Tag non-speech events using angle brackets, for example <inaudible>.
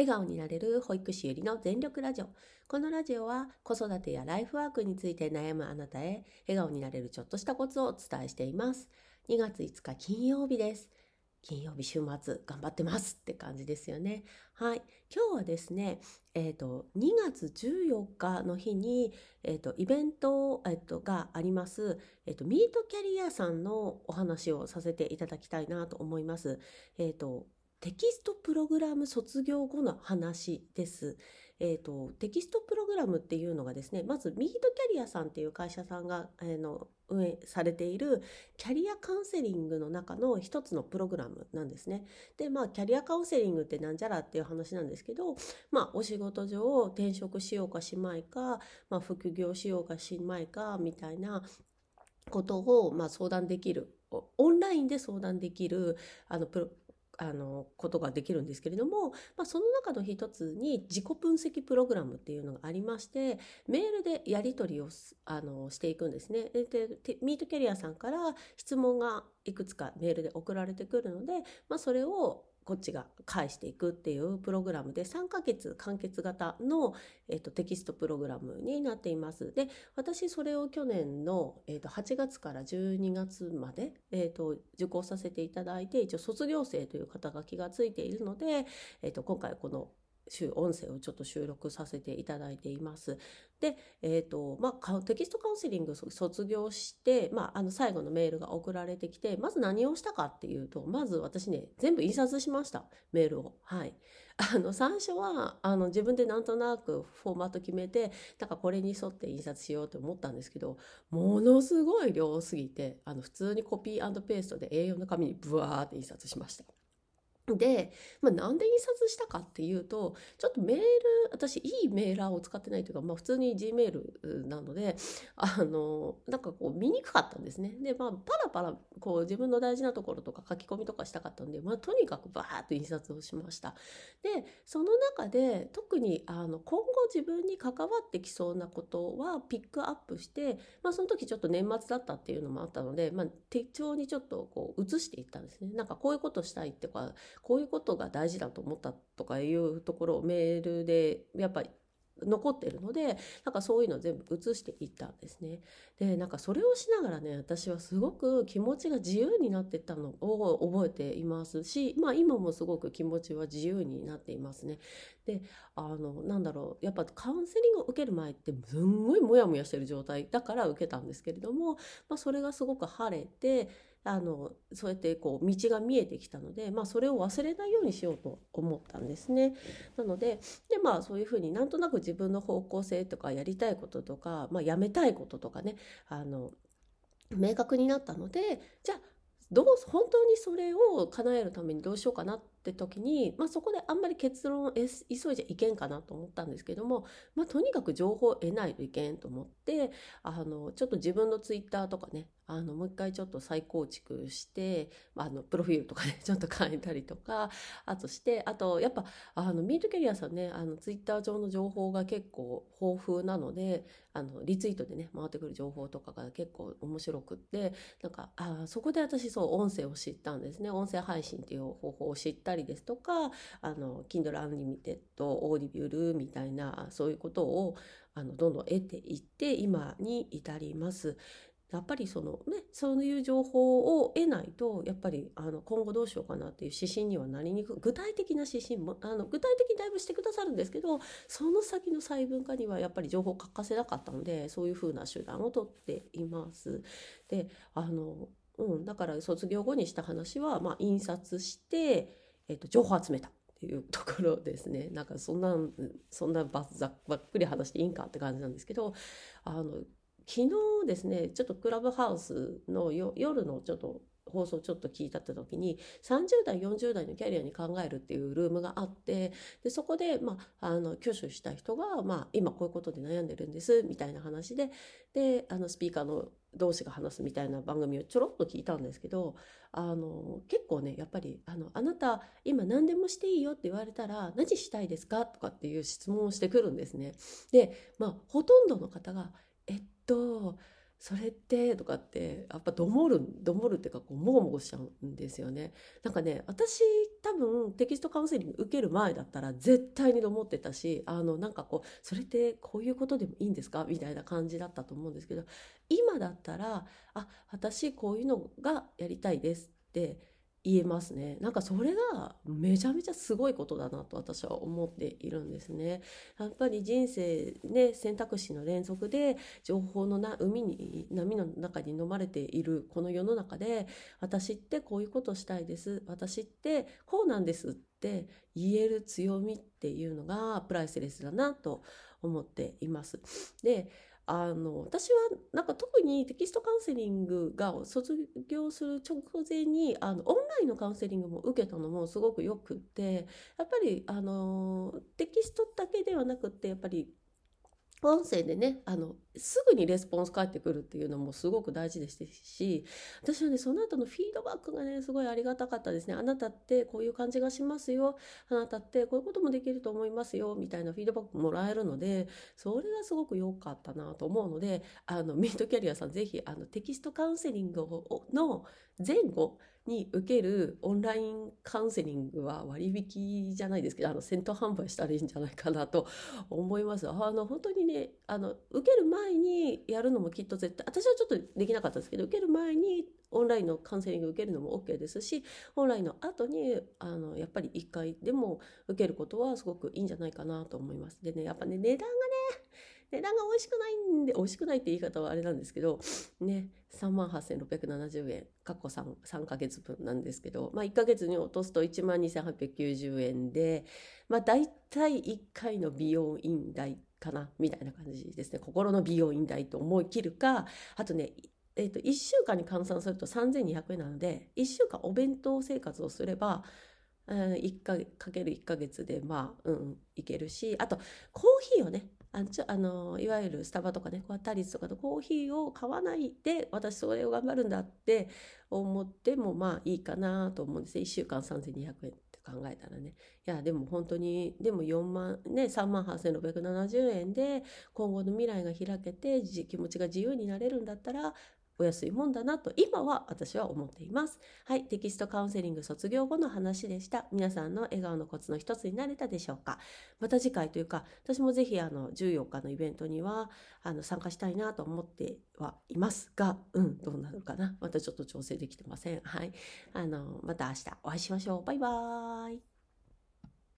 笑顔になれる保育士よりの全力ラジオ。このラジオは子育てやライフワークについて悩むあなたへ笑顔になれるちょっとしたコツをお伝えしています。2月5日金曜日です。金曜日週末頑張ってますって感じですよね。はい。今日はですね、えっ、ー、と、2月14日の日に、えっ、ー、と、イベント、え、ー、と、があります、えっ、と、ミートキャリアさんのお話をさせていただきたいなと思います。えっ、と、テキストプログラム卒業後の話です。えっ、ー、と、テキストプログラムっていうのがですね、まずミートキャリアさんっていう会社さんが、えー、の運営されているキャリアカウンセリングの中の一つのプログラムなんですね。で、まあ、キャリアカウンセリングってなんじゃらっていう話なんですけど、まあ、お仕事上転職しようかしまいか、まあ、副業しようかしまいか、みたいなことを、まあ、相談できるオンラインで相談できるあのプロあのことができるんですけれども、まあ、その中の一つに自己分析プログラムっていうのがありましてメールでやり取りをあのしていくんですね。でミートキャリアさんから質問がいくつかメールで送られてくるので、まあ、それをこっちが返していくっていうプログラムで3ヶ月完結型の、えーと、テキストプログラムになっています。で、私それを去年の、えーと、8月から12月まで、えーと、受講させていただいて、一応卒業生という肩書きがついているので、えー、と今回この音声をちょっと収録させていただいています。で、えっ、ー、と、まあ、テキストカウンセリング卒業して、まあ、あの、最後のメールが送られてきて、まず何をしたかっていうと、まず私ね、全部印刷しました。メールを。はい。<laughs> あの、最初は、あの、自分でなんとなくフォーマット決めて、なんかこれに沿って印刷しようと思ったんですけど、ものすごい量すぎて、あの、普通にコピーペーストで A4 の紙にブワーって印刷しました。で、まあ、なんで印刷したかっていうと、ちょっとメール、私いいメーラーを使ってないというか、まあ普通に Gmail なので、あの、なんかこう見にくかったんですね。で、まあパラパラこう自分の大事なところとか書き込みとかしたかったんで、まあとにかくバーッと印刷をしました。で、その中で特にあの今後自分に関わってきそうなことはピックアップして、まあその時ちょっと年末だったっていうのもあったので、まあ手帳にちょっとこう移していったんですね。なんかこういうことしたいってか、こういうことが大事だと思ったとかいうところをメールでやっぱり残ってるのでなんかそういうの全部移していったんですね。でなんかそれをしながらね私はすごく気持ちが自由になっていったのを覚えていますし、まあ、今もすごく気持ちは自由になっていますね。であのなんだろうやっぱカウンセリングを受ける前ってすんごいモヤモヤしてる状態だから受けたんですけれども、まあ、それがすごく晴れてあのそうやってこう道が見えてきたので、まあ、それを忘れないようにしようと思ったんですね。なのでで、まあ、そういうふうになんとなく自分の方向性とかやりたいこととか、まあ、やめたいこととかねあの明確になったのでじゃあどう本当にそれを叶えるためにどうしようかなって時に、まあ、そこであんまり結論を急いじゃいけんかなと思ったんですけども、まあ、とにかく情報を得ないといけんと思ってあのちょっと自分のツイッターとかねあのもう一回ちょっと再構築してまあのプロフィールとかね <laughs> ちょっと変えたりとかあとしてあとやっぱあのミートキャリアさんねあのツイッター上の情報が結構豊富なのであのリツイートでね回ってくる情報とかが結構面白くってなんかあそこで私そう音声を知ったんですね音声配信っていう方法を知ったりですとかあの Kindle Unlimited オーディビュールみたいなそういうことをあのどんどん得ていって今に至ります。やっぱりそのねそういう情報を得ないとやっぱりあの今後どうしようかなっていう指針にはなりにく具体的な指針もあの具体的にだいぶしてくださるんですけどその先の細分化にはやっぱり情報欠かせなかったのでそういうふうな手段をとっています。であのうん、だから卒業後にした話は、まあ、印刷して、えっと、情報集めたっていうところですねなんかそんなそんなばっくり話していいんかって感じなんですけどあの昨日ですねちょっとクラブハウスの夜のちょっと放送ちょっと聞いたって時に30代40代のキャリアに考えるっていうルームがあってでそこで、まあ、あの挙手した人が、まあ、今こういうことで悩んでるんですみたいな話でであのスピーカーの同士が話すみたいな番組をちょろっと聞いたんですけどあの結構ねやっぱりあの「あなた今何でもしていいよ」って言われたら「何したいですか?」とかっていう質問をしてくるんですね。でまあほとんどの方が「とそれってとかってやっぱどもるどもるっていうかこうもごもごしちゃうんですよね。なんかね私多分テキストカウンセリング受ける前だったら絶対にどもってたしあのなんかこうそれってこういうことでもいいんですか？みたいな感じだったと思うんですけど今だったらあ私こういうのがやりたいですって言えますね。なんかそれがめちゃめちゃすごいことだなと私は思っているんですね。やっぱり人生ね、選択肢の連続で情報のな海に、波の中に飲まれているこの世の中で、私ってこういうことしたいです。私ってこうなんですって言える強みっていうのがプライスレスだなと思っています。で、あの私はなんか特にテキストカウンセリングが卒業する直前にあのオンラインのカウンセリングも受けたのもすごくよくってやっぱりあのテキストだけではなくってやっぱり音声でね、あの、すぐにレスポンス返ってくるっていうのもすごく大事でしたし、私はね、その後のフィードバックがね、すごいありがたかったですね。あなたってこういう感じがしますよ。あなたってこういうこともできると思いますよ。みたいなフィードバックもらえるので、それがすごく良かったなと思うので、あの、ミートキャリアさんぜひ、あの、テキストカウンセリングの前後、に受けるオンラインカウンセリングは割引じゃないですけど、あの、先頭販売したらいいんじゃないかなと思います。あの、本当にね、あの、受ける前前にやるのもきっと絶対、私はちょっとできなかったですけど、受ける前にオンラインのカウンセリング受けるのも OK ですし、オンラインの後に、あの、やっぱり1回でも受けることはすごくいいんじゃないかなと思います。でね、やっぱね、値段がね、値段が美味しくないんで、美味しくないって言い方はあれなんですけど、ね、38,670円、過去 3, 3ヶ月分なんですけど、まあ1ヶ月に落とすと12,890円で、まあ大体1回の美容院代かな、みたいな感じですね。心の美容院代と思い切るか、あとね、え、ー、と、1週間に換算すると3200円なので、1週間お弁当生活をすれば、1かかける1ヶ月でまあうんいけるしあとコーヒーをねあちょあのいわゆるスタバとかねタリスとかのコーヒーを買わないで私それを頑張るんだって思ってもまあいいかなと思うんですね。1週間3200円って考えたらね。いやでも本当にでも4万ね3万8670円で今後の未来が開けて気持ちが自由になれるんだったらお安いもんだなと今は私は思っています。はい、テキストカウンセリング卒業後の話でした。皆さんの笑顔のコツの一つになれたでしょうかまた次回というか、私もぜひあの14日のイベントにはあの参加したいなと思ってはいますが、うん、どうなるかなまたちょっと調整できてません。はい。あの、また明日お会いしましょう。バイバーイ。